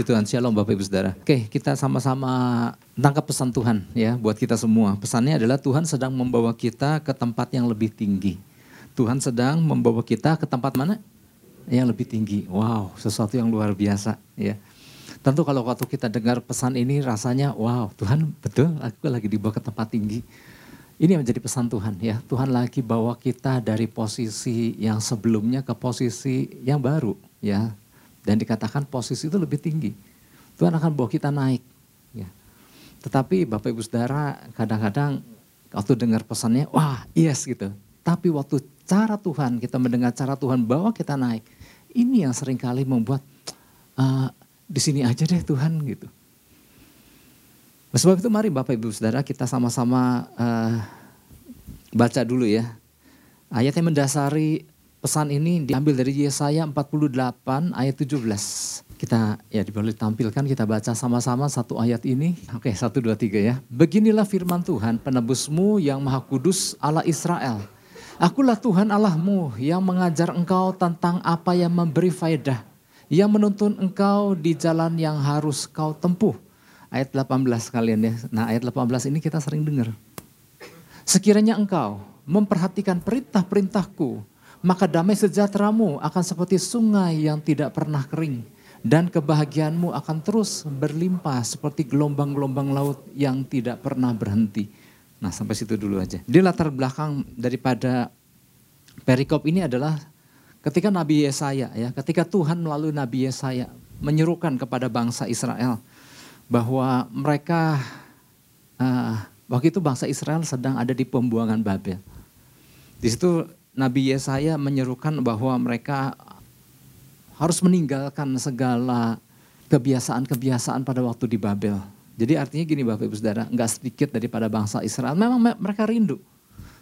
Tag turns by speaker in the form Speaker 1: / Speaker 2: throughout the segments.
Speaker 1: Puji Tuhan, Shalom Bapak Ibu Saudara. Oke, kita sama-sama tangkap pesan Tuhan ya buat kita semua. Pesannya adalah Tuhan sedang membawa kita ke tempat yang lebih tinggi. Tuhan sedang membawa kita ke tempat mana? Yang lebih tinggi. Wow, sesuatu yang luar biasa ya. Tentu kalau waktu kita dengar pesan ini rasanya wow Tuhan betul aku lagi dibawa ke tempat tinggi. Ini yang menjadi pesan Tuhan ya. Tuhan lagi bawa kita dari posisi yang sebelumnya ke posisi yang baru ya dan dikatakan posisi itu lebih tinggi. Tuhan akan bawa kita naik. Ya. Tetapi Bapak Ibu Saudara kadang-kadang waktu dengar pesannya, wah yes gitu. Tapi waktu cara Tuhan, kita mendengar cara Tuhan bawa kita naik. Ini yang sering kali membuat uh, di sini aja deh Tuhan gitu. Sebab itu mari Bapak Ibu Saudara kita sama-sama uh, baca dulu ya. Ayat yang mendasari Pesan ini diambil dari Yesaya 48 ayat 17. Kita ya boleh tampilkan kita baca sama-sama satu ayat ini. Oke satu dua tiga ya. Beginilah firman Tuhan penebusmu yang maha kudus Allah Israel. Akulah Tuhan Allahmu yang mengajar engkau tentang apa yang memberi faedah. Yang menuntun engkau di jalan yang harus kau tempuh. Ayat 18 kalian ya. Nah ayat 18 ini kita sering dengar. Sekiranya engkau memperhatikan perintah-perintahku maka damai sejahteramu akan seperti sungai yang tidak pernah kering. Dan kebahagiaanmu akan terus berlimpah seperti gelombang-gelombang laut yang tidak pernah berhenti. Nah sampai situ dulu aja. Di latar belakang daripada perikop ini adalah ketika Nabi Yesaya ya, ketika Tuhan melalui Nabi Yesaya menyerukan kepada bangsa Israel bahwa mereka uh, waktu itu bangsa Israel sedang ada di pembuangan Babel. Di situ Nabi Yesaya menyerukan bahwa mereka harus meninggalkan segala kebiasaan-kebiasaan pada waktu di Babel. Jadi artinya gini Bapak Ibu Saudara, nggak sedikit daripada bangsa Israel. Memang mereka rindu.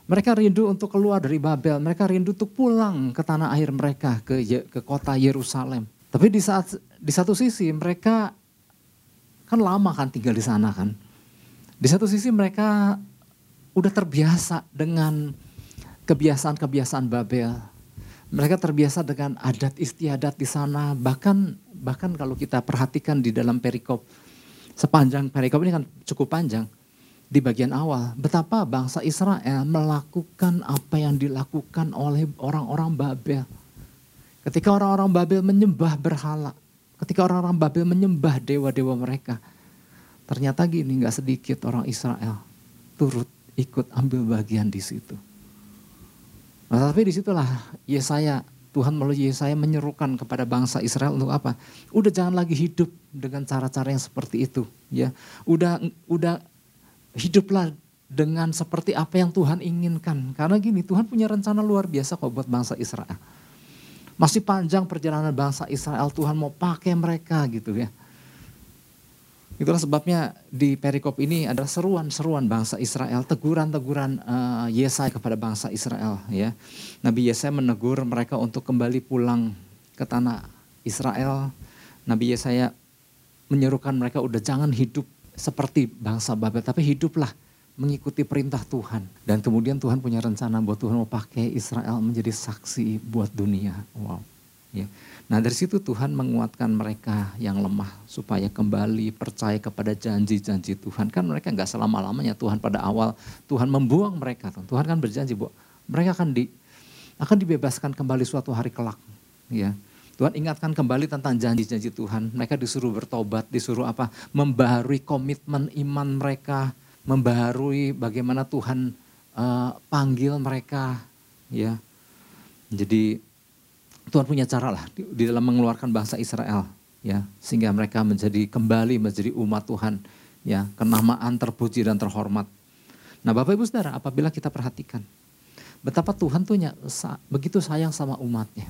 Speaker 1: Mereka rindu untuk keluar dari Babel. Mereka rindu untuk pulang ke tanah air mereka, ke, ke kota Yerusalem. Tapi di saat di satu sisi mereka kan lama kan tinggal di sana kan. Di satu sisi mereka udah terbiasa dengan kebiasaan-kebiasaan Babel. Mereka terbiasa dengan adat istiadat di sana. Bahkan bahkan kalau kita perhatikan di dalam perikop sepanjang perikop ini kan cukup panjang di bagian awal betapa bangsa Israel melakukan apa yang dilakukan oleh orang-orang Babel. Ketika orang-orang Babel menyembah berhala, ketika orang-orang Babel menyembah dewa-dewa mereka, ternyata gini nggak sedikit orang Israel turut ikut ambil bagian di situ. Nah, tapi di situlah Yesaya, Tuhan melalui Yesaya menyerukan kepada bangsa Israel untuk apa? Udah jangan lagi hidup dengan cara-cara yang seperti itu, ya. Udah udah hiduplah dengan seperti apa yang Tuhan inginkan. Karena gini, Tuhan punya rencana luar biasa kok buat bangsa Israel. Masih panjang perjalanan bangsa Israel, Tuhan mau pakai mereka gitu ya. Itulah sebabnya di perikop ini ada seruan-seruan bangsa Israel, teguran-teguran uh, Yesaya kepada bangsa Israel. Ya, Nabi Yesaya menegur mereka untuk kembali pulang ke tanah Israel. Nabi Yesaya menyerukan mereka udah jangan hidup seperti bangsa Babel, tapi hiduplah mengikuti perintah Tuhan. Dan kemudian Tuhan punya rencana buat Tuhan mau pakai Israel menjadi saksi buat dunia. Wow. Ya. Nah dari situ Tuhan menguatkan mereka yang lemah supaya kembali percaya kepada janji-janji Tuhan. Kan mereka nggak selama-lamanya Tuhan pada awal Tuhan membuang mereka. Tuhan kan berjanji bahwa mereka akan di akan dibebaskan kembali suatu hari kelak. Ya. Tuhan ingatkan kembali tentang janji-janji Tuhan. Mereka disuruh bertobat, disuruh apa? Membaharui komitmen iman mereka, membaharui bagaimana Tuhan uh, panggil mereka. Ya. Jadi Tuhan punya cara lah di, dalam mengeluarkan bangsa Israel ya sehingga mereka menjadi kembali menjadi umat Tuhan ya kenamaan terpuji dan terhormat. Nah Bapak Ibu Saudara apabila kita perhatikan betapa Tuhan tuh begitu sayang sama umatnya.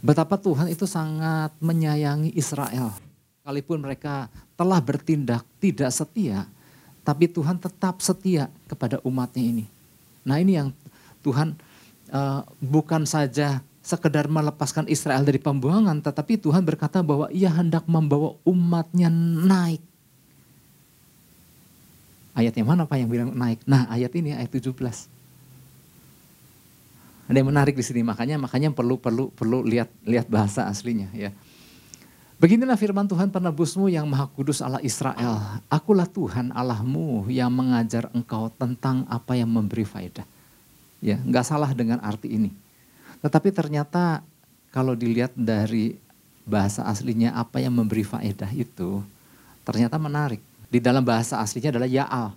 Speaker 1: Betapa Tuhan itu sangat menyayangi Israel. Sekalipun mereka telah bertindak tidak setia, tapi Tuhan tetap setia kepada umatnya ini. Nah ini yang Tuhan uh, bukan saja sekedar melepaskan Israel dari pembuangan, tetapi Tuhan berkata bahwa ia hendak membawa umatnya naik. Ayat yang mana Pak yang bilang naik? Nah ayat ini ayat 17. Ada yang menarik di sini makanya makanya perlu perlu perlu lihat lihat bahasa aslinya ya. Beginilah firman Tuhan penebusmu yang maha kudus Allah Israel. Akulah Tuhan Allahmu yang mengajar engkau tentang apa yang memberi faedah. Ya, nggak salah dengan arti ini. Tetapi ternyata kalau dilihat dari bahasa aslinya apa yang memberi faedah itu ternyata menarik. Di dalam bahasa aslinya adalah ya'al.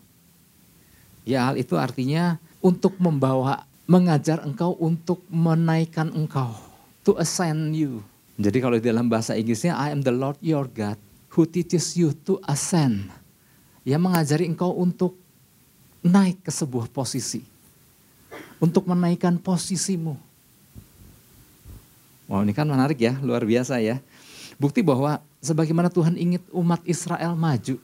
Speaker 1: Ya'al itu artinya untuk membawa, mengajar engkau untuk menaikkan engkau. To ascend you jadi kalau di dalam bahasa Inggrisnya, I am the Lord your God who teaches you to ascend. Yang mengajari engkau untuk naik ke sebuah posisi. Untuk menaikkan posisimu. Wow ini kan menarik ya, luar biasa ya. Bukti bahwa sebagaimana Tuhan ingin umat Israel maju.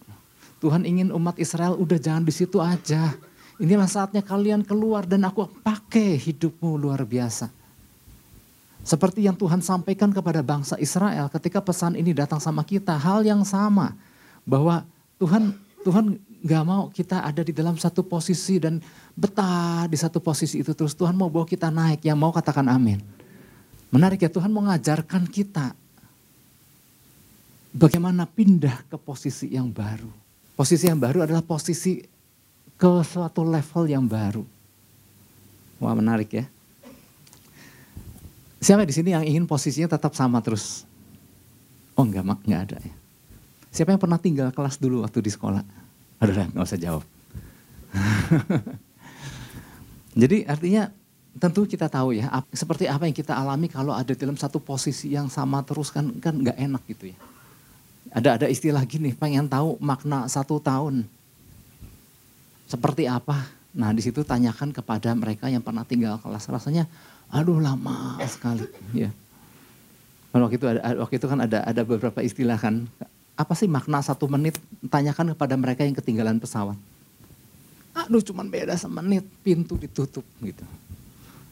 Speaker 1: Tuhan ingin umat Israel udah jangan di situ aja. Inilah saatnya kalian keluar dan aku pakai hidupmu luar biasa. Seperti yang Tuhan sampaikan kepada bangsa Israel ketika pesan ini datang sama kita, hal yang sama bahwa Tuhan Tuhan nggak mau kita ada di dalam satu posisi dan betah di satu posisi itu terus Tuhan mau bawa kita naik. Yang mau katakan amin. Menarik ya Tuhan mengajarkan kita bagaimana pindah ke posisi yang baru. Posisi yang baru adalah posisi ke suatu level yang baru. Wah menarik ya. Siapa di sini yang ingin posisinya tetap sama terus? Oh enggak, enggak ada ya. Siapa yang pernah tinggal kelas dulu waktu di sekolah? Aduh, nggak usah jawab. Jadi artinya tentu kita tahu ya, seperti apa yang kita alami kalau ada dalam satu posisi yang sama terus kan kan nggak enak gitu ya. Ada ada istilah gini, pengen tahu makna satu tahun seperti apa? Nah di situ tanyakan kepada mereka yang pernah tinggal kelas. Rasanya Aduh lama sekali. Ya. Waktu itu ada, waktu itu kan ada ada beberapa istilah kan. Apa sih makna satu menit? Tanyakan kepada mereka yang ketinggalan pesawat. Aduh cuman beda semenit pintu ditutup gitu.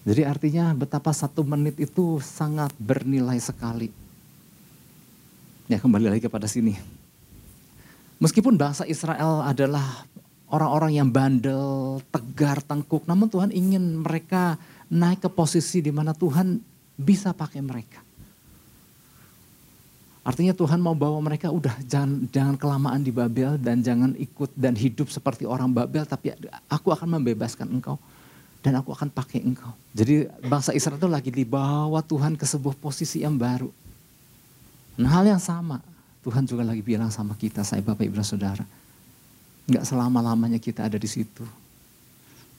Speaker 1: Jadi artinya betapa satu menit itu sangat bernilai sekali. Ya kembali lagi kepada sini. Meskipun bangsa Israel adalah orang-orang yang bandel, tegar, tengkuk. Namun Tuhan ingin mereka naik ke posisi di mana Tuhan bisa pakai mereka. Artinya Tuhan mau bawa mereka udah jangan jangan kelamaan di Babel dan jangan ikut dan hidup seperti orang Babel tapi aku akan membebaskan engkau dan aku akan pakai engkau. Jadi bangsa Israel itu lagi dibawa Tuhan ke sebuah posisi yang baru. Nah hal yang sama Tuhan juga lagi bilang sama kita saya Bapak Ibu Saudara. Enggak selama-lamanya kita ada di situ.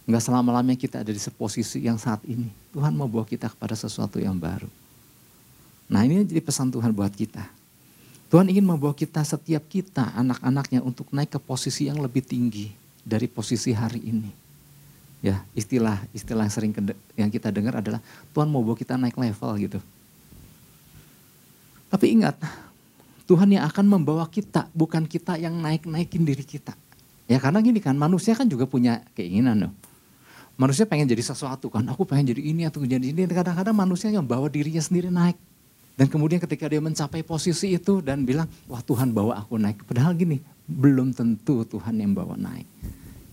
Speaker 1: Enggak selama-lamanya kita ada di posisi yang saat ini. Tuhan mau bawa kita kepada sesuatu yang baru. Nah ini jadi pesan Tuhan buat kita. Tuhan ingin membawa kita setiap kita anak-anaknya untuk naik ke posisi yang lebih tinggi dari posisi hari ini. Ya istilah istilah yang sering yang kita dengar adalah Tuhan mau bawa kita naik level gitu. Tapi ingat Tuhan yang akan membawa kita bukan kita yang naik-naikin diri kita. Ya karena gini kan manusia kan juga punya keinginan loh. Manusia pengen jadi sesuatu kan, aku pengen jadi ini atau jadi ini. Kadang-kadang manusia yang bawa dirinya sendiri naik. Dan kemudian ketika dia mencapai posisi itu dan bilang, wah Tuhan bawa aku naik. Padahal gini, belum tentu Tuhan yang bawa naik.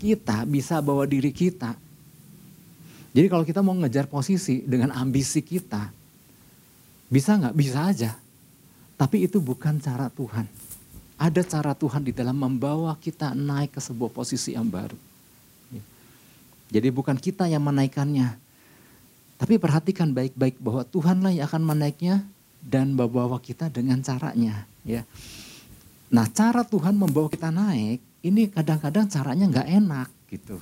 Speaker 1: Kita bisa bawa diri kita. Jadi kalau kita mau ngejar posisi dengan ambisi kita, bisa nggak? Bisa aja. Tapi itu bukan cara Tuhan. Ada cara Tuhan di dalam membawa kita naik ke sebuah posisi yang baru. Jadi bukan kita yang menaikkannya. Tapi perhatikan baik-baik bahwa Tuhanlah yang akan menaiknya dan membawa kita dengan caranya. Ya. Nah cara Tuhan membawa kita naik, ini kadang-kadang caranya nggak enak gitu.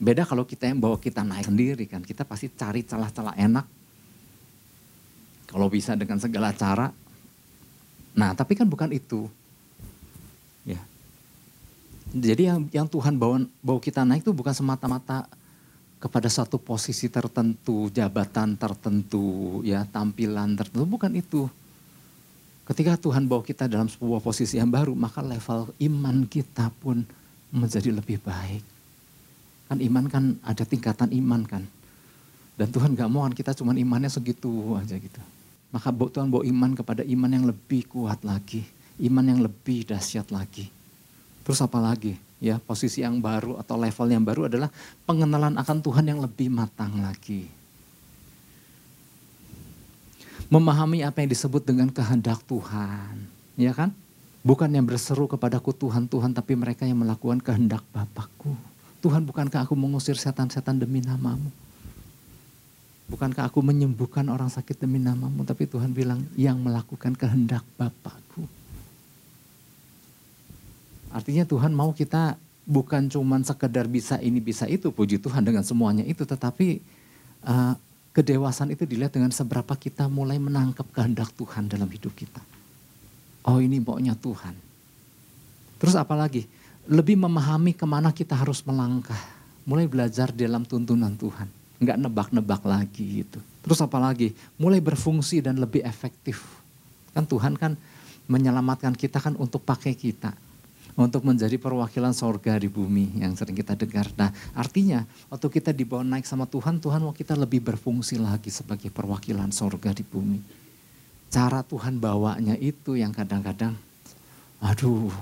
Speaker 1: Beda kalau kita yang bawa kita naik sendiri kan, kita pasti cari celah-celah enak. Kalau bisa dengan segala cara, Nah, tapi kan bukan itu. Ya. Jadi yang yang Tuhan bawa bawa kita naik itu bukan semata-mata kepada satu posisi tertentu, jabatan tertentu, ya, tampilan tertentu, bukan itu. Ketika Tuhan bawa kita dalam sebuah posisi yang baru, maka level iman kita pun menjadi lebih baik. Kan iman kan ada tingkatan iman kan. Dan Tuhan gak mau kan kita cuma imannya segitu aja gitu. Maka Tuhan bawa iman kepada iman yang lebih kuat lagi. Iman yang lebih dahsyat lagi. Terus apa lagi? Ya, posisi yang baru atau level yang baru adalah pengenalan akan Tuhan yang lebih matang lagi. Memahami apa yang disebut dengan kehendak Tuhan. Ya kan? Bukan yang berseru kepadaku Tuhan, Tuhan, tapi mereka yang melakukan kehendak Bapakku. Tuhan bukankah aku mengusir setan-setan demi namamu? Bukankah aku menyembuhkan orang sakit demi namamu? Tapi Tuhan bilang yang melakukan kehendak Bapakku. Artinya Tuhan mau kita bukan cuman sekedar bisa ini bisa itu, puji Tuhan dengan semuanya itu, tetapi uh, kedewasaan itu dilihat dengan seberapa kita mulai menangkap kehendak Tuhan dalam hidup kita. Oh ini maunya Tuhan. Terus apalagi? Lebih memahami ke mana kita harus melangkah. Mulai belajar dalam tuntunan Tuhan. Enggak nebak-nebak lagi gitu. Terus apalagi? Mulai berfungsi dan lebih efektif. Kan Tuhan kan menyelamatkan kita kan untuk pakai kita untuk menjadi perwakilan sorga di bumi yang sering kita dengar. Nah artinya waktu kita dibawa naik sama Tuhan, Tuhan mau kita lebih berfungsi lagi sebagai perwakilan sorga di bumi. Cara Tuhan bawanya itu yang kadang-kadang, aduh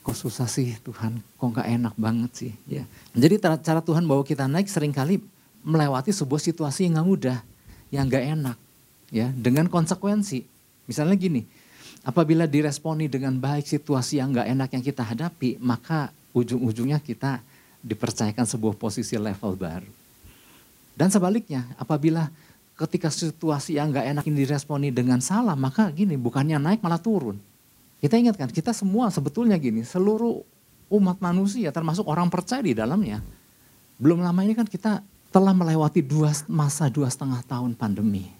Speaker 1: kok susah sih Tuhan, kok gak enak banget sih. Ya. Jadi cara Tuhan bawa kita naik sering kali melewati sebuah situasi yang gak mudah, yang gak enak. ya Dengan konsekuensi. Misalnya gini, Apabila diresponi dengan baik situasi yang nggak enak yang kita hadapi, maka ujung-ujungnya kita dipercayakan sebuah posisi level baru. Dan sebaliknya, apabila ketika situasi yang nggak enak ini diresponi dengan salah, maka gini, bukannya naik malah turun. Kita ingatkan, kita semua sebetulnya gini, seluruh umat manusia termasuk orang percaya di dalamnya. Belum lama ini kan kita telah melewati dua masa dua setengah tahun pandemi.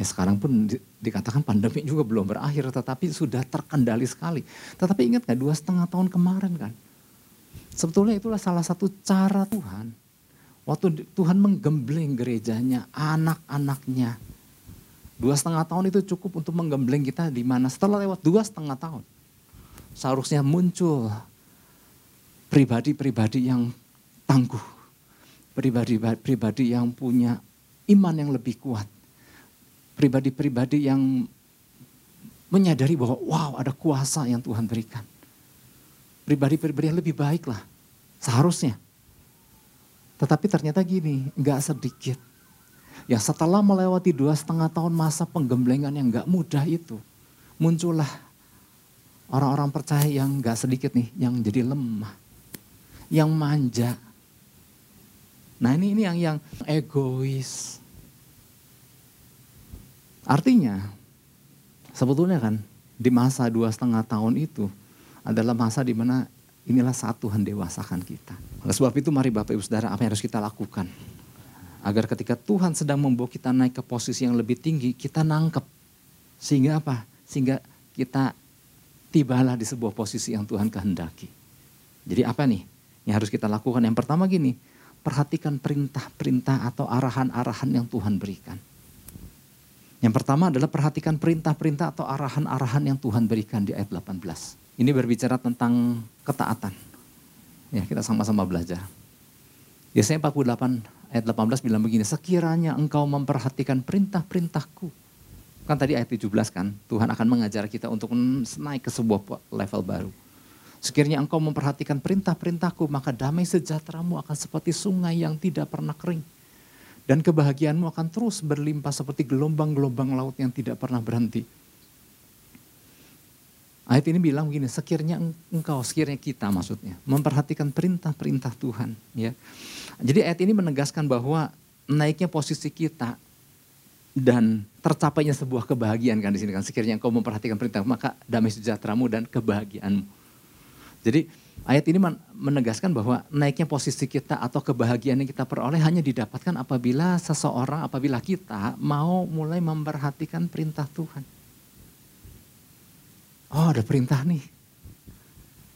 Speaker 1: Ya sekarang pun di, dikatakan pandemi juga belum berakhir, tetapi sudah terkendali sekali. Tetapi ingat gak dua setengah tahun kemarin kan? Sebetulnya itulah salah satu cara Tuhan. Waktu Tuhan menggembleng gerejanya, anak-anaknya. Dua setengah tahun itu cukup untuk menggembleng kita di mana setelah lewat dua setengah tahun. Seharusnya muncul pribadi-pribadi yang tangguh. Pribadi-pribadi yang punya iman yang lebih kuat pribadi-pribadi yang menyadari bahwa wow ada kuasa yang Tuhan berikan. Pribadi-pribadi yang lebih baik lah, seharusnya. Tetapi ternyata gini, nggak sedikit. Ya setelah melewati dua setengah tahun masa penggemblengan yang nggak mudah itu, muncullah orang-orang percaya yang nggak sedikit nih, yang jadi lemah, yang manja. Nah ini ini yang yang egois, Artinya, sebetulnya kan di masa dua setengah tahun itu adalah masa di mana inilah saat Tuhan dewasakan kita. Oleh sebab itu mari Bapak Ibu Saudara apa yang harus kita lakukan? Agar ketika Tuhan sedang membawa kita naik ke posisi yang lebih tinggi, kita nangkep. Sehingga apa? Sehingga kita tibalah di sebuah posisi yang Tuhan kehendaki. Jadi apa nih yang harus kita lakukan? Yang pertama gini, perhatikan perintah-perintah atau arahan-arahan yang Tuhan berikan. Yang pertama adalah perhatikan perintah-perintah atau arahan-arahan yang Tuhan berikan di ayat 18. Ini berbicara tentang ketaatan. Ya, kita sama-sama belajar. Yesaya 48 ayat 18 bilang begini, sekiranya engkau memperhatikan perintah-perintahku. Kan tadi ayat 17 kan, Tuhan akan mengajar kita untuk naik ke sebuah level baru. Sekiranya engkau memperhatikan perintah-perintahku, maka damai sejahteramu akan seperti sungai yang tidak pernah kering dan kebahagiaanmu akan terus berlimpah seperti gelombang-gelombang laut yang tidak pernah berhenti. Ayat ini bilang begini, sekiranya engkau, sekiranya kita maksudnya, memperhatikan perintah-perintah Tuhan. ya. Jadi ayat ini menegaskan bahwa naiknya posisi kita dan tercapainya sebuah kebahagiaan kan di sini kan. Sekiranya engkau memperhatikan perintah, maka damai sejahteramu dan kebahagiaanmu. Jadi Ayat ini menegaskan bahwa naiknya posisi kita atau kebahagiaan yang kita peroleh hanya didapatkan apabila seseorang, apabila kita mau mulai memperhatikan perintah Tuhan. Oh ada perintah nih.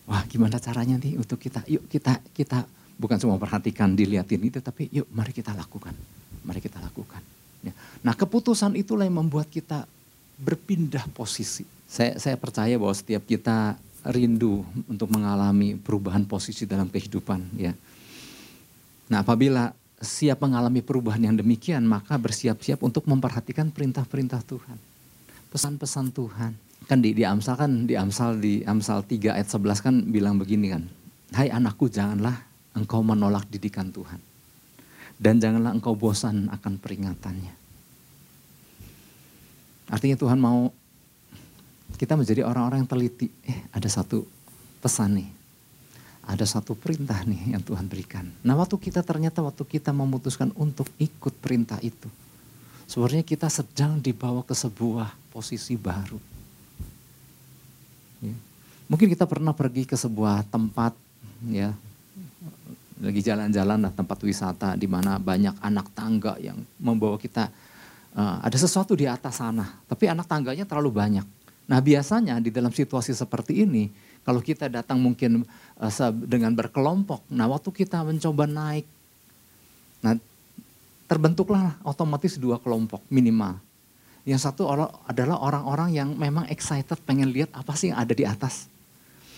Speaker 1: Wah gimana caranya nih untuk kita, yuk kita, kita bukan cuma perhatikan, dilihatin itu, tapi yuk mari kita lakukan. Mari kita lakukan. Ya. Nah keputusan itulah yang membuat kita berpindah posisi. Saya, saya percaya bahwa setiap kita rindu untuk mengalami perubahan posisi dalam kehidupan ya. Nah, apabila siap mengalami perubahan yang demikian, maka bersiap-siap untuk memperhatikan perintah-perintah Tuhan. Pesan-pesan Tuhan. Kan di, di Amsal kan di Amsal di Amsal 3 ayat 11 kan bilang begini kan. Hai anakku janganlah engkau menolak didikan Tuhan. Dan janganlah engkau bosan akan peringatannya. Artinya Tuhan mau kita menjadi orang-orang yang teliti. Eh ada satu pesan nih. Ada satu perintah nih yang Tuhan berikan. Nah waktu kita ternyata waktu kita memutuskan untuk ikut perintah itu. Sebenarnya kita sedang dibawa ke sebuah posisi baru. Ya. Mungkin kita pernah pergi ke sebuah tempat ya lagi jalan-jalan lah tempat wisata di mana banyak anak tangga yang membawa kita uh, ada sesuatu di atas sana, tapi anak tangganya terlalu banyak. Nah biasanya di dalam situasi seperti ini, kalau kita datang mungkin uh, dengan berkelompok, nah waktu kita mencoba naik, nah terbentuklah otomatis dua kelompok minimal. Yang satu adalah orang-orang yang memang excited pengen lihat apa sih yang ada di atas.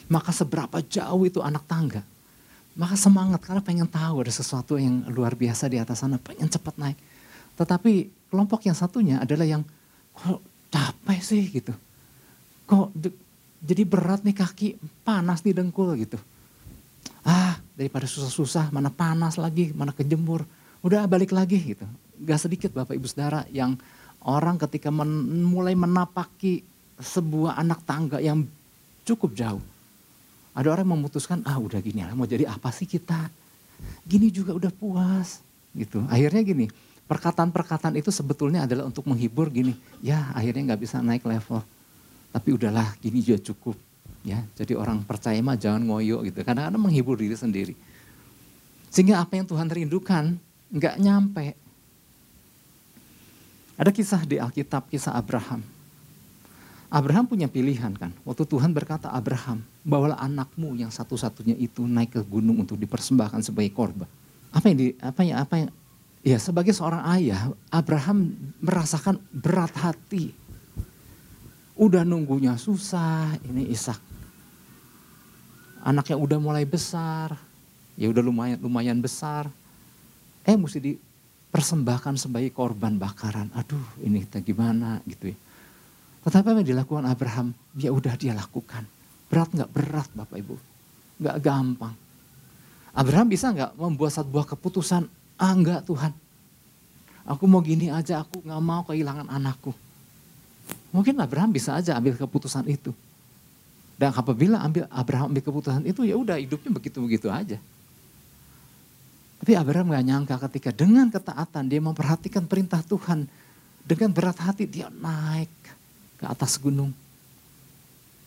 Speaker 1: Maka seberapa jauh itu anak tangga maka semangat karena pengen tahu ada sesuatu yang luar biasa di atas sana, pengen cepat naik. Tetapi kelompok yang satunya adalah yang kok capek sih gitu. Kok jadi berat nih kaki, panas nih dengkul gitu. Ah daripada susah-susah, mana panas lagi, mana kejemur. Udah balik lagi gitu. Gak sedikit Bapak Ibu Saudara yang orang ketika men, mulai menapaki sebuah anak tangga yang cukup jauh ada orang memutuskan, ah udah gini lah, mau jadi apa sih kita? Gini juga udah puas. gitu. Akhirnya gini, perkataan-perkataan itu sebetulnya adalah untuk menghibur gini. Ya akhirnya nggak bisa naik level. Tapi udahlah gini juga cukup. ya. Jadi orang percaya mah jangan ngoyo gitu. Kadang-kadang menghibur diri sendiri. Sehingga apa yang Tuhan rindukan nggak nyampe. Ada kisah di Alkitab, kisah Abraham. Abraham punya pilihan kan. Waktu Tuhan berkata Abraham, bawalah anakmu yang satu-satunya itu naik ke gunung untuk dipersembahkan sebagai korban. Apa yang di, apa yang apa yang ya sebagai seorang ayah Abraham merasakan berat hati. Udah nunggunya susah ini Ishak. Anaknya udah mulai besar, ya udah lumayan lumayan besar. Eh mesti dipersembahkan sebagai korban bakaran. Aduh, ini kita gimana gitu ya. Tetapi apa yang dilakukan Abraham, ya udah dia lakukan. Berat nggak berat Bapak Ibu, nggak gampang. Abraham bisa nggak membuat sebuah keputusan, ah enggak Tuhan. Aku mau gini aja, aku nggak mau kehilangan anakku. Mungkin Abraham bisa aja ambil keputusan itu. Dan apabila ambil Abraham ambil keputusan itu, ya udah hidupnya begitu-begitu aja. Tapi Abraham gak nyangka ketika dengan ketaatan dia memperhatikan perintah Tuhan. Dengan berat hati dia naik ke atas gunung.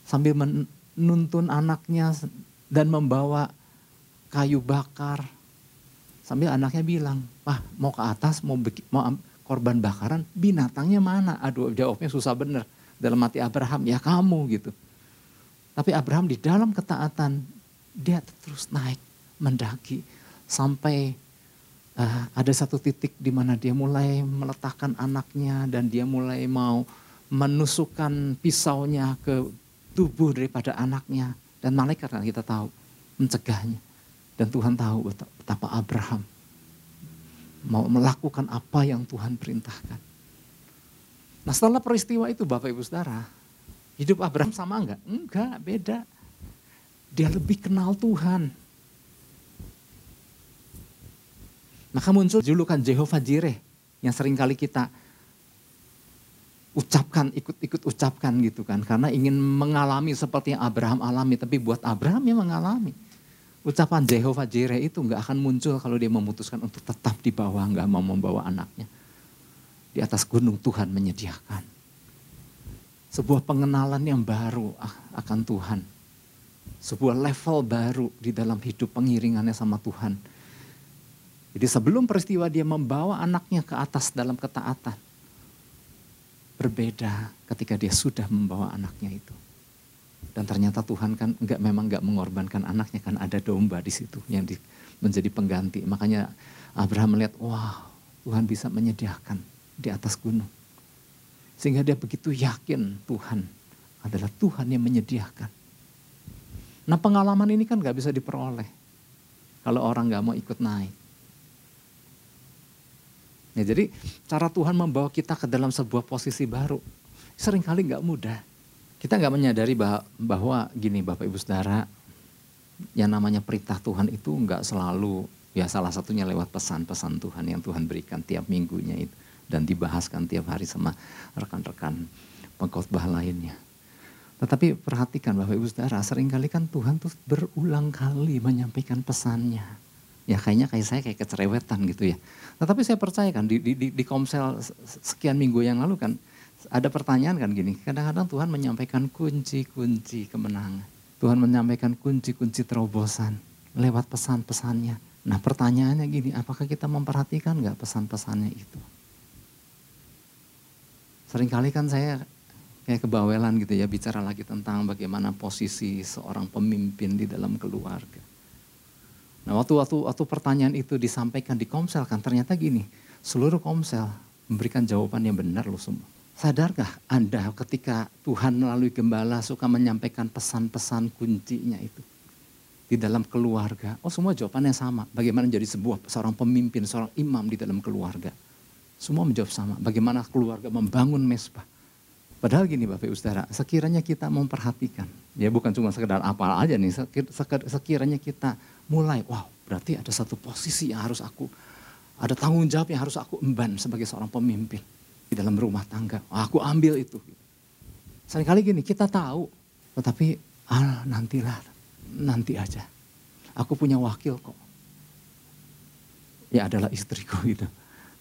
Speaker 1: Sambil menuntun anaknya dan membawa kayu bakar. Sambil anaknya bilang, wah mau ke atas, mau, mau korban bakaran, binatangnya mana? Aduh jawabnya susah bener. Dalam hati Abraham, ya kamu gitu. Tapi Abraham di dalam ketaatan, dia terus naik, mendaki. Sampai uh, ada satu titik di mana dia mulai meletakkan anaknya dan dia mulai mau menusukkan pisaunya ke tubuh daripada anaknya. Dan malaikat kan kita tahu mencegahnya. Dan Tuhan tahu betapa Abraham mau melakukan apa yang Tuhan perintahkan. Nah setelah peristiwa itu Bapak Ibu Saudara, hidup Abraham sama enggak? Enggak, beda. Dia lebih kenal Tuhan. Maka muncul julukan Jehovah Jireh yang sering kali kita ucapkan, ikut-ikut ucapkan gitu kan. Karena ingin mengalami seperti yang Abraham alami. Tapi buat Abraham yang mengalami. Ucapan Jehovah Jireh itu nggak akan muncul kalau dia memutuskan untuk tetap di bawah, nggak mau membawa anaknya. Di atas gunung Tuhan menyediakan. Sebuah pengenalan yang baru akan Tuhan. Sebuah level baru di dalam hidup pengiringannya sama Tuhan. Jadi sebelum peristiwa dia membawa anaknya ke atas dalam ketaatan berbeda ketika dia sudah membawa anaknya itu. Dan ternyata Tuhan kan enggak memang enggak mengorbankan anaknya kan ada domba di situ yang di, menjadi pengganti. Makanya Abraham melihat, wah Tuhan bisa menyediakan di atas gunung. Sehingga dia begitu yakin Tuhan adalah Tuhan yang menyediakan. Nah pengalaman ini kan nggak bisa diperoleh kalau orang nggak mau ikut naik. Ya, jadi cara Tuhan membawa kita ke dalam sebuah posisi baru sering kali nggak mudah. Kita nggak menyadari bahwa, bahwa gini Bapak Ibu Saudara, yang namanya perintah Tuhan itu nggak selalu ya salah satunya lewat pesan-pesan Tuhan yang Tuhan berikan tiap minggunya itu. dan dibahaskan tiap hari sama rekan-rekan pengkhotbah lainnya. Tetapi perhatikan Bapak Ibu Saudara, sering kali kan Tuhan tuh berulang kali menyampaikan pesannya. Ya kayaknya kayak saya kayak kecerewetan gitu ya. Tetapi saya percaya kan di, di, di, di komsel sekian minggu yang lalu kan ada pertanyaan kan gini. Kadang-kadang Tuhan menyampaikan kunci-kunci kemenangan. Tuhan menyampaikan kunci-kunci terobosan lewat pesan-pesannya. Nah pertanyaannya gini, apakah kita memperhatikan nggak pesan-pesannya itu? Seringkali kan saya kayak kebawelan gitu ya bicara lagi tentang bagaimana posisi seorang pemimpin di dalam keluarga. Nah waktu waktu waktu pertanyaan itu disampaikan di komsel kan ternyata gini, seluruh komsel memberikan jawaban yang benar loh semua. Sadarkah Anda ketika Tuhan melalui gembala suka menyampaikan pesan-pesan kuncinya itu di dalam keluarga? Oh semua jawabannya sama. Bagaimana menjadi sebuah seorang pemimpin, seorang imam di dalam keluarga? Semua menjawab sama. Bagaimana keluarga membangun mesbah? Padahal gini Bapak Ibu Saudara, sekiranya kita memperhatikan, ya bukan cuma sekedar apa aja nih, sekiranya kita mulai, wow berarti ada satu posisi yang harus aku, ada tanggung jawab yang harus aku emban sebagai seorang pemimpin di dalam rumah tangga. Oh, aku ambil itu. Seringkali gini, kita tahu, tetapi ah, nantilah, nanti aja. Aku punya wakil kok. Ya adalah istriku gitu.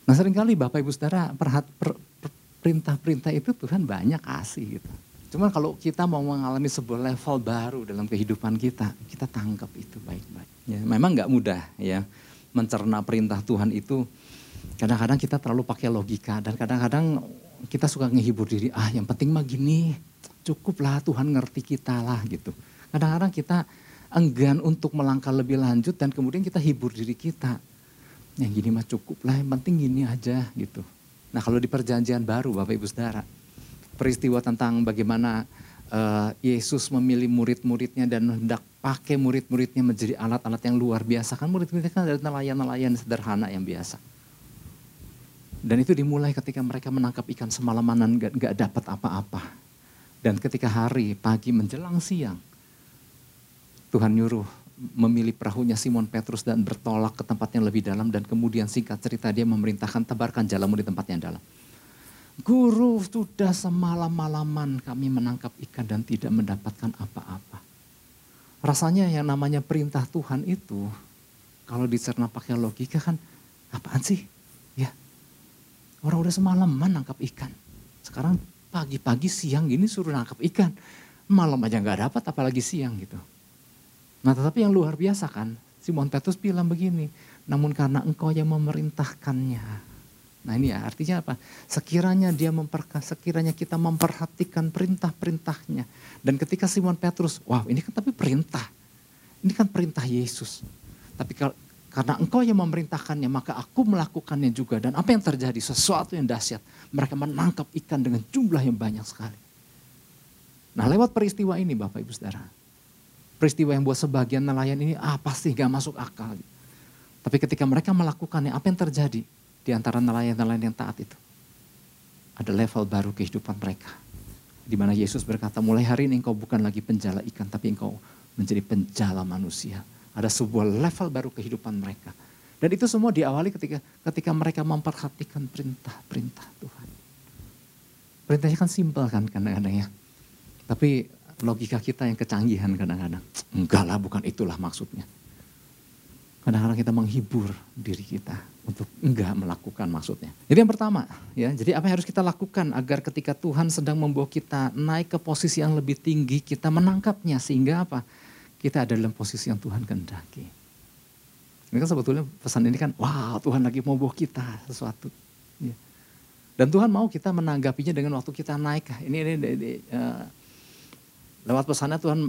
Speaker 1: Nah sering kali Bapak Ibu Saudara perhat, per, per, perintah-perintah itu Tuhan banyak kasih gitu. Cuman kalau kita mau mengalami sebuah level baru dalam kehidupan kita, kita tangkap itu baik-baik. Ya, memang nggak mudah ya mencerna perintah Tuhan itu. Kadang-kadang kita terlalu pakai logika dan kadang-kadang kita suka ngehibur diri. Ah, yang penting mah gini, cukuplah Tuhan ngerti kita lah gitu. Kadang-kadang kita enggan untuk melangkah lebih lanjut dan kemudian kita hibur diri kita. Yang gini mah cukup lah, yang penting gini aja gitu. Nah kalau di perjanjian baru Bapak Ibu Saudara, peristiwa tentang bagaimana uh, Yesus memilih murid-muridnya dan hendak pakai murid-muridnya menjadi alat-alat yang luar biasa. Kan murid-muridnya kan adalah nelayan-nelayan sederhana yang biasa. Dan itu dimulai ketika mereka menangkap ikan semalaman gak, gak dapat apa-apa. Dan ketika hari, pagi menjelang siang, Tuhan nyuruh memilih perahunya Simon Petrus dan bertolak ke tempat yang lebih dalam dan kemudian singkat cerita dia memerintahkan tebarkan jalanmu di tempat yang dalam. Guru sudah semalam-malaman kami menangkap ikan dan tidak mendapatkan apa-apa. Rasanya yang namanya perintah Tuhan itu kalau dicerna pakai logika kan apaan sih? Orang udah semalaman nangkap ikan. Sekarang pagi-pagi siang gini suruh nangkap ikan. Malam aja nggak dapat apalagi siang gitu. Nah tetapi yang luar biasa kan, Simon Petrus bilang begini, namun karena engkau yang memerintahkannya. Nah ini ya artinya apa? Sekiranya dia memperka, sekiranya kita memperhatikan perintah-perintahnya. Dan ketika Simon Petrus, wow ini kan tapi perintah. Ini kan perintah Yesus. Tapi kalau, karena engkau yang memerintahkannya, maka aku melakukannya juga. Dan apa yang terjadi? Sesuatu yang dahsyat. Mereka menangkap ikan dengan jumlah yang banyak sekali. Nah lewat peristiwa ini Bapak Ibu Saudara, peristiwa yang buat sebagian nelayan ini ah pasti gak masuk akal. Tapi ketika mereka melakukannya, apa yang terjadi di antara nelayan-nelayan yang taat itu? Ada level baru kehidupan mereka. Di mana Yesus berkata, mulai hari ini engkau bukan lagi penjala ikan, tapi engkau menjadi penjala manusia. Ada sebuah level baru kehidupan mereka. Dan itu semua diawali ketika ketika mereka memperhatikan perintah-perintah Tuhan. Perintahnya kan simpel kan kadang-kadang ya. Tapi logika kita yang kecanggihan kadang-kadang. Enggak lah bukan itulah maksudnya. Kadang-kadang kita menghibur diri kita untuk enggak melakukan maksudnya. Jadi yang pertama ya, jadi apa yang harus kita lakukan agar ketika Tuhan sedang membawa kita naik ke posisi yang lebih tinggi, kita menangkapnya sehingga apa? Kita ada dalam posisi yang Tuhan kehendaki. Ini kan sebetulnya pesan ini kan, wow Tuhan lagi mau bawa kita sesuatu. Ya. Dan Tuhan mau kita menanggapinya dengan waktu kita naik. Ini, ini, ini uh, Lewat pesannya Tuhan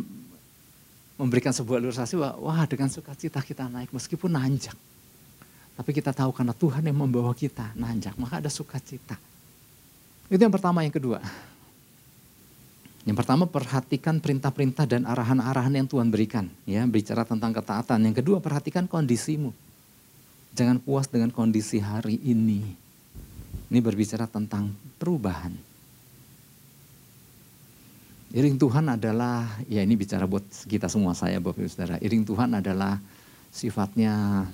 Speaker 1: memberikan sebuah ilustrasi bahwa wah dengan sukacita kita naik meskipun nanjak. Tapi kita tahu karena Tuhan yang membawa kita nanjak, maka ada sukacita. Itu yang pertama, yang kedua. Yang pertama perhatikan perintah-perintah dan arahan-arahan yang Tuhan berikan. Ya, bicara tentang ketaatan. Yang kedua perhatikan kondisimu. Jangan puas dengan kondisi hari ini. Ini berbicara tentang perubahan. Iring Tuhan adalah, ya ini bicara buat kita semua saya Bapak Ibu Saudara. Iring Tuhan adalah sifatnya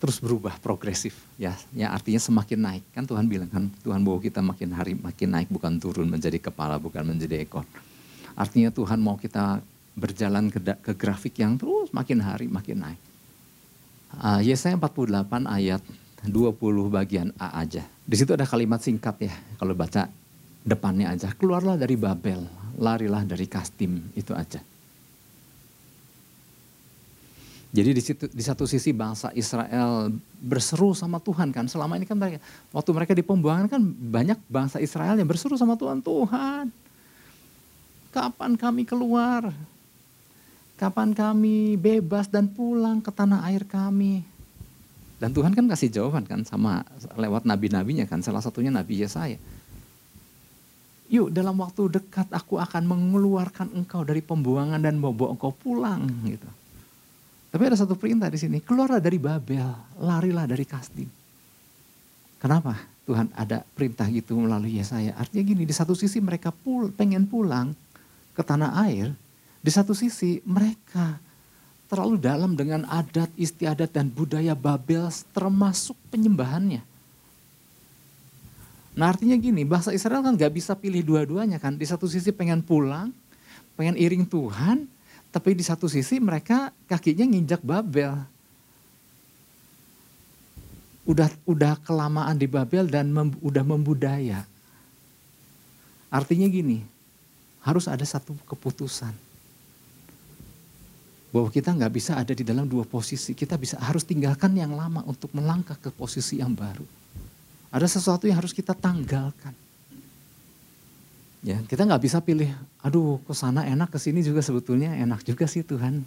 Speaker 1: terus berubah progresif. Ya ya artinya semakin naik. Kan Tuhan bilang kan Tuhan bawa kita makin hari makin naik bukan turun menjadi kepala bukan menjadi ekor. Artinya Tuhan mau kita berjalan ke, ke grafik yang terus makin hari makin naik. Uh, Yesaya 48 ayat 20 bagian A aja. Di situ ada kalimat singkat ya. Kalau baca depannya aja keluarlah dari Babel larilah dari Kastim itu aja jadi di situ di satu sisi bangsa Israel berseru sama Tuhan kan. Selama ini kan mereka waktu mereka di pembuangan kan banyak bangsa Israel yang berseru sama Tuhan, Tuhan. Kapan kami keluar? Kapan kami bebas dan pulang ke tanah air kami? Dan Tuhan kan kasih jawaban kan sama lewat nabi-nabinya kan. Salah satunya Nabi Yesaya. Yuk dalam waktu dekat aku akan mengeluarkan engkau dari pembuangan dan membawa engkau pulang gitu. Tapi ada satu perintah di sini, keluarlah dari Babel, larilah dari Kasdim. Kenapa Tuhan ada perintah gitu melalui Yesaya? Artinya gini, di satu sisi mereka pul, pengen pulang ke tanah air, di satu sisi mereka terlalu dalam dengan adat, istiadat, dan budaya Babel termasuk penyembahannya. Nah artinya gini, bahasa Israel kan gak bisa pilih dua-duanya kan. Di satu sisi pengen pulang, pengen iring Tuhan, tapi di satu sisi mereka kakinya nginjak Babel. Udah udah kelamaan di Babel dan mem, udah membudaya. Artinya gini, harus ada satu keputusan. Bahwa kita nggak bisa ada di dalam dua posisi. Kita bisa harus tinggalkan yang lama untuk melangkah ke posisi yang baru. Ada sesuatu yang harus kita tanggalkan. Ya, kita nggak bisa pilih, aduh ke sana enak, ke sini juga sebetulnya enak juga sih Tuhan.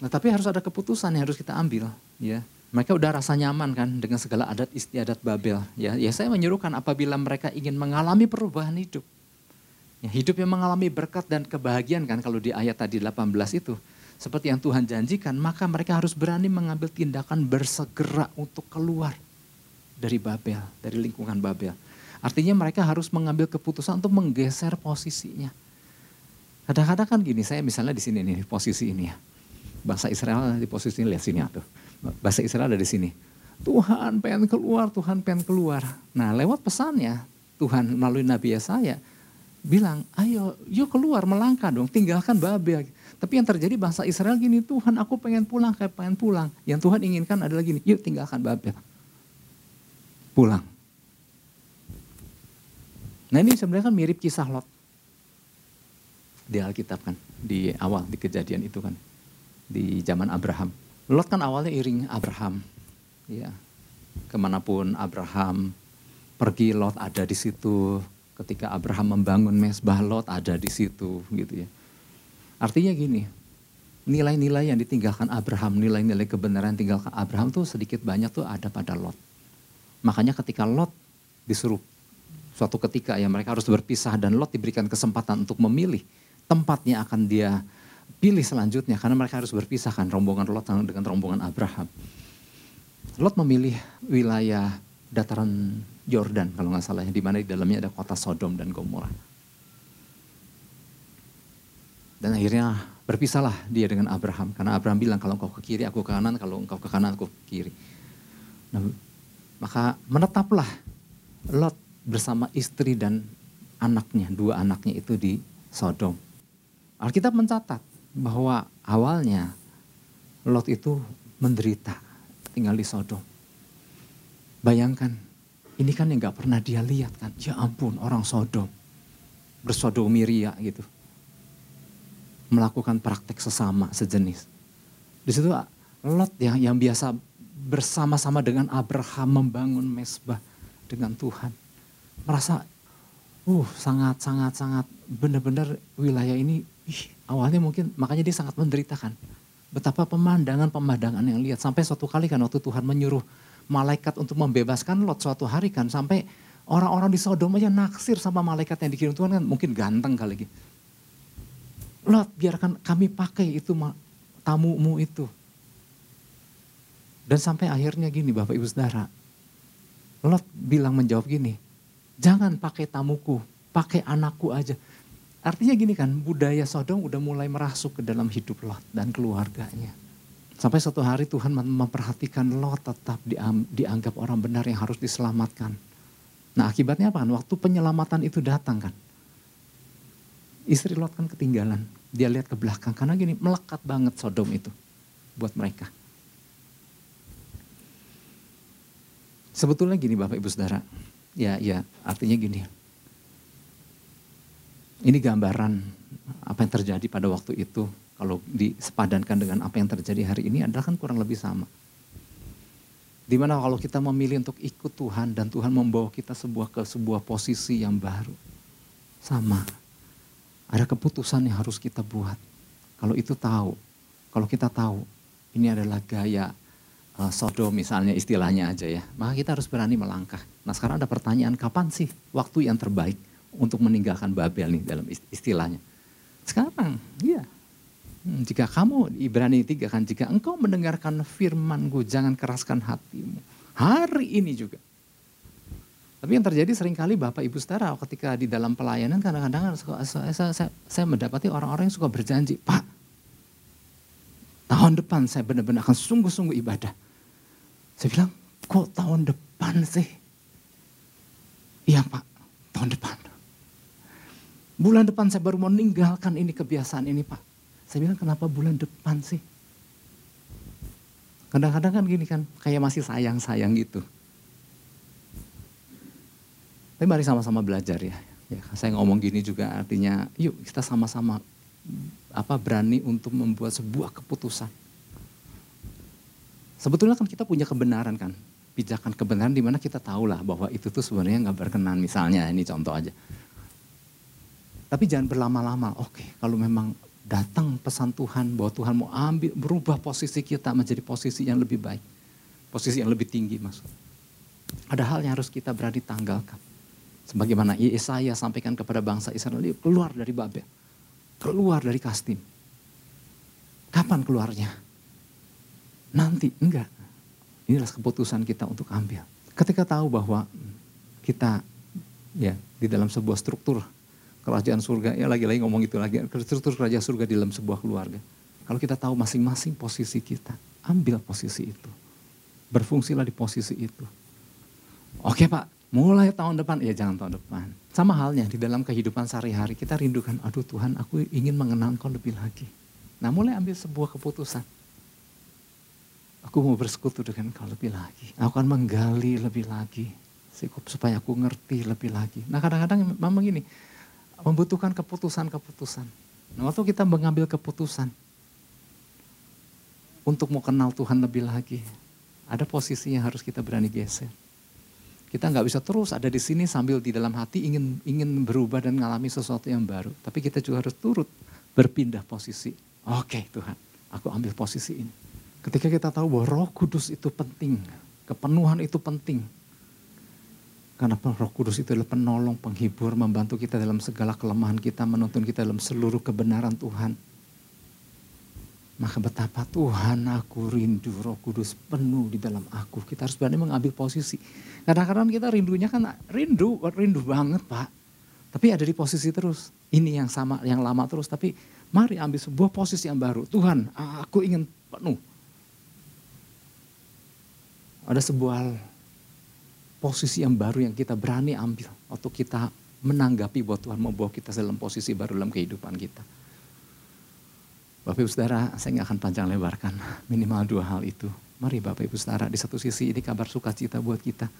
Speaker 1: Nah, tapi harus ada keputusan yang harus kita ambil, ya. Mereka udah rasa nyaman kan dengan segala adat istiadat Babel. Ya, ya saya menyuruhkan apabila mereka ingin mengalami perubahan hidup. Ya, hidup yang mengalami berkat dan kebahagiaan kan kalau di ayat tadi 18 itu. Seperti yang Tuhan janjikan, maka mereka harus berani mengambil tindakan bersegera untuk keluar dari Babel, dari lingkungan Babel. Artinya mereka harus mengambil keputusan untuk menggeser posisinya. Kadang-kadang kan gini, saya misalnya di sini nih, posisi ini ya. Bahasa Israel di posisi ini, lihat sini tuh. Bahasa Israel ada di sini. Tuhan pengen keluar, Tuhan pengen keluar. Nah lewat pesannya, Tuhan melalui Nabi Yesaya bilang, ayo yuk keluar melangkah dong, tinggalkan Babel. Tapi yang terjadi bangsa Israel gini, Tuhan aku pengen pulang, kayak pengen pulang. Yang Tuhan inginkan adalah gini, yuk tinggalkan Babel. Pulang. Nah ini sebenarnya kan mirip kisah Lot. Di Alkitab kan, di awal, di kejadian itu kan. Di zaman Abraham. Lot kan awalnya iring Abraham. Ya, ke mana pun Abraham pergi Lot ada di situ. Ketika Abraham membangun mesbah Lot ada di situ gitu ya. Artinya gini, nilai-nilai yang ditinggalkan Abraham, nilai-nilai kebenaran yang tinggalkan Abraham tuh sedikit banyak tuh ada pada Lot. Makanya ketika Lot disuruh suatu ketika ya mereka harus berpisah dan Lot diberikan kesempatan untuk memilih tempatnya akan dia pilih selanjutnya karena mereka harus berpisah kan rombongan Lot dengan rombongan Abraham. Lot memilih wilayah dataran Yordan kalau nggak salah di mana di dalamnya ada kota Sodom dan Gomora. Dan akhirnya berpisahlah dia dengan Abraham karena Abraham bilang kalau engkau ke kiri aku ke kanan, kalau engkau ke kanan aku ke kiri. Nah, maka menetaplah Lot bersama istri dan anaknya, dua anaknya itu di Sodom. Alkitab mencatat bahwa awalnya Lot itu menderita tinggal di Sodom. Bayangkan, ini kan yang gak pernah dia lihat kan. Ya ampun orang Sodom, bersodomiria gitu. Melakukan praktek sesama sejenis. Di situ Lot yang, yang biasa bersama-sama dengan Abraham membangun mesbah dengan Tuhan merasa uh sangat sangat sangat benar-benar wilayah ini ih, awalnya mungkin makanya dia sangat menderita kan. Betapa pemandangan pemandangan yang lihat sampai suatu kali kan waktu Tuhan menyuruh malaikat untuk membebaskan Lot suatu hari kan sampai orang-orang di Sodom aja naksir sama malaikat yang dikirim Tuhan kan mungkin ganteng kali gitu. Lot biarkan kami pakai itu tamumu itu. Dan sampai akhirnya gini Bapak Ibu Saudara. Lot bilang menjawab gini, Jangan pakai tamuku, pakai anakku aja. Artinya gini kan, budaya Sodom udah mulai merasuk ke dalam hidup Lot dan keluarganya. Sampai suatu hari Tuhan memperhatikan Lot tetap dianggap orang benar yang harus diselamatkan. Nah akibatnya apa? Waktu penyelamatan itu datang kan. Istri Lot kan ketinggalan. Dia lihat ke belakang karena gini melekat banget Sodom itu buat mereka. Sebetulnya gini Bapak Ibu Saudara. Ya, ya artinya gini. Ini gambaran apa yang terjadi pada waktu itu kalau disepadankan dengan apa yang terjadi hari ini adalah kan kurang lebih sama. Di mana kalau kita memilih untuk ikut Tuhan dan Tuhan membawa kita sebuah ke sebuah posisi yang baru. Sama. Ada keputusan yang harus kita buat. Kalau itu tahu, kalau kita tahu ini adalah gaya uh, Sodom misalnya istilahnya aja ya. Maka kita harus berani melangkah. Nah sekarang ada pertanyaan kapan sih waktu yang terbaik untuk meninggalkan Babel nih dalam istilahnya. Sekarang, iya Hmm, jika kamu Ibrani 3 kan jika engkau mendengarkan firmanku jangan keraskan hatimu. Hari ini juga. Tapi yang terjadi sering kali Bapak Ibu Saudara ketika di dalam pelayanan kadang-kadang saya, saya, mendapati orang-orang yang suka berjanji, Pak, tahun depan saya benar-benar akan sungguh-sungguh ibadah. Saya bilang, kok tahun depan sih? Iya Pak, tahun depan. Bulan depan saya baru mau meninggalkan ini kebiasaan ini Pak. Saya bilang kenapa bulan depan sih? Kadang-kadang kan gini kan, kayak masih sayang-sayang gitu. Tapi mari sama-sama belajar ya. ya. Saya ngomong gini juga artinya, yuk kita sama-sama apa berani untuk membuat sebuah keputusan. Sebetulnya kan kita punya kebenaran kan, pijakan kebenaran di mana kita tahu lah bahwa itu tuh sebenarnya nggak berkenan misalnya ini contoh aja. Tapi jangan berlama-lama. Oke, kalau memang datang pesan Tuhan bahwa Tuhan mau ambil berubah posisi kita menjadi posisi yang lebih baik. Posisi yang lebih tinggi maksud. Ada hal yang harus kita berani tanggalkan. Sebagaimana Yesaya sampaikan kepada bangsa Israel, keluar dari Babel. Keluar dari Kastim. Kapan keluarnya? Nanti, enggak. Inilah keputusan kita untuk ambil. Ketika tahu bahwa kita ya di dalam sebuah struktur kerajaan surga, ya lagi-lagi ngomong itu lagi, struktur kerajaan surga di dalam sebuah keluarga. Kalau kita tahu masing-masing posisi kita, ambil posisi itu. Berfungsilah di posisi itu. Oke Pak, mulai tahun depan, ya jangan tahun depan. Sama halnya di dalam kehidupan sehari-hari kita rindukan, aduh Tuhan aku ingin mengenal lebih lagi. Nah mulai ambil sebuah keputusan. Aku mau bersekutu dengan Kau lebih lagi. Aku akan menggali lebih lagi. Supaya aku ngerti lebih lagi. Nah kadang-kadang memang gini, membutuhkan keputusan-keputusan. Nah, waktu kita mengambil keputusan untuk mau kenal Tuhan lebih lagi, ada posisi yang harus kita berani geser. Kita nggak bisa terus ada di sini sambil di dalam hati ingin ingin berubah dan mengalami sesuatu yang baru. Tapi kita juga harus turut berpindah posisi. Oke Tuhan, aku ambil posisi ini. Ketika kita tahu bahwa roh kudus itu penting, kepenuhan itu penting, karena roh kudus itu adalah penolong, penghibur, membantu kita dalam segala kelemahan kita, menuntun kita dalam seluruh kebenaran Tuhan. Maka betapa Tuhan aku rindu roh kudus penuh di dalam aku. Kita harus berani mengambil posisi. Kadang-kadang kita rindunya kan rindu, rindu banget Pak. Tapi ada di posisi terus. Ini yang sama, yang lama terus. Tapi mari ambil sebuah posisi yang baru. Tuhan aku ingin penuh. Ada sebuah posisi yang baru yang kita berani ambil waktu kita menanggapi bahwa Tuhan membawa kita dalam posisi baru dalam kehidupan kita. Bapak Ibu Saudara, saya nggak akan panjang lebarkan minimal dua hal itu. Mari Bapak Ibu Saudara, di satu sisi ini kabar sukacita buat kita.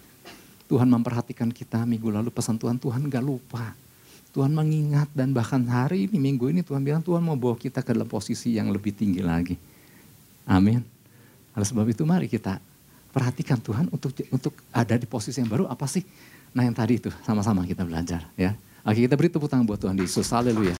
Speaker 1: Tuhan memperhatikan kita minggu lalu pesan Tuhan, Tuhan gak lupa. Tuhan mengingat dan bahkan hari ini minggu ini Tuhan bilang Tuhan mau bawa kita ke dalam posisi yang lebih tinggi lagi. Amin. Oleh sebab itu mari kita perhatikan Tuhan untuk untuk ada di posisi yang baru apa sih? Nah yang tadi itu sama-sama kita belajar ya. Oke kita beri tepuk tangan buat Tuhan Yesus. Haleluya.